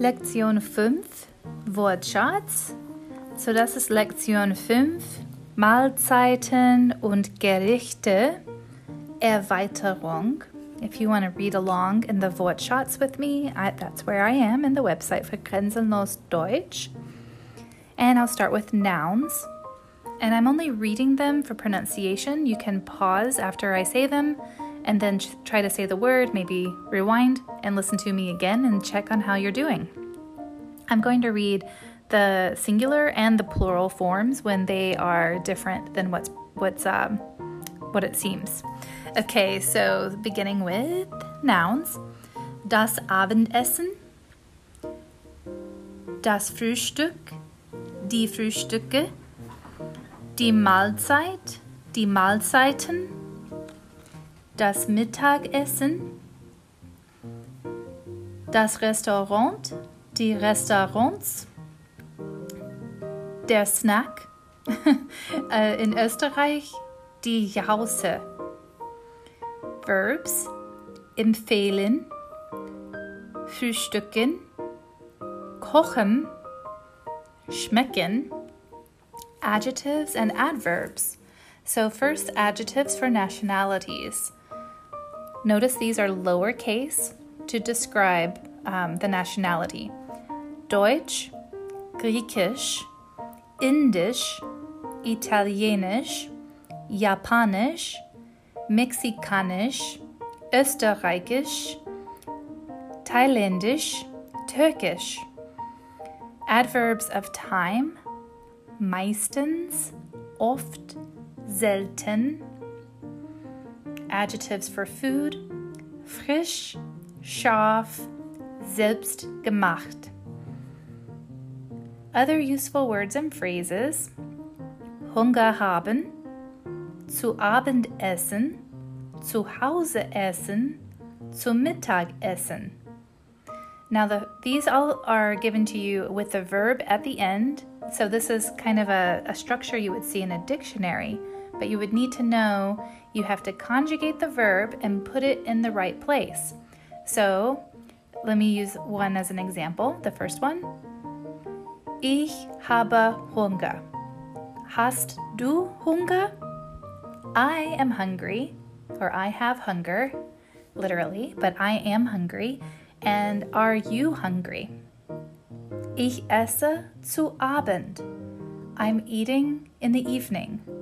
Lektion 5 Wortschatz. So, das ist Lektion 5 Mahlzeiten und Gerichte Erweiterung. If you want to read along in the Wortschatz with me, I, that's where I am in the website for Grenzenlos Deutsch. And I'll start with nouns. And I'm only reading them for pronunciation. You can pause after I say them and then try to say the word, maybe rewind and listen to me again and check on how you're doing. I'm going to read the singular and the plural forms when they are different than what's what's um, what it seems. Okay, so beginning with nouns. Das Abendessen, das Frühstück, die Frühstücke, die Mahlzeit, die Mahlzeiten, das Mittagessen, das Restaurant, die Restaurants, der Snack, äh, in Österreich die Jause. Verbs empfehlen, frühstücken, kochen, schmecken, adjectives and adverbs. So, first, adjectives for nationalities. Notice these are lowercase to describe um, the nationality Deutsch, Griechisch, Indisch, Italienisch, Japanisch, Mexikanisch, Österreichisch, Thailändisch, Türkisch. Adverbs of time meistens, oft, selten, adjectives for food, frisch, scharf, selbst gemacht. Other useful words and phrases Hunger haben, zu Abend essen, zu Hause essen, zu Mittag essen. Now, the, these all are given to you with the verb at the end. So, this is kind of a, a structure you would see in a dictionary but you would need to know you have to conjugate the verb and put it in the right place. So let me use one as an example. The first one Ich habe Hunger. Hast du Hunger? I am hungry, or I have hunger, literally, but I am hungry. And are you hungry? Ich esse zu Abend. I'm eating in the evening.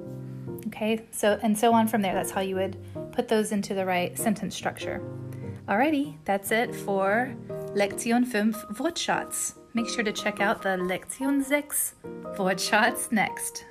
Okay, so and so on from there. That's how you would put those into the right sentence structure. Alrighty, that's it for Lektion 5 Wortschatz. Make sure to check out the Lektion 6 Wortschatz next.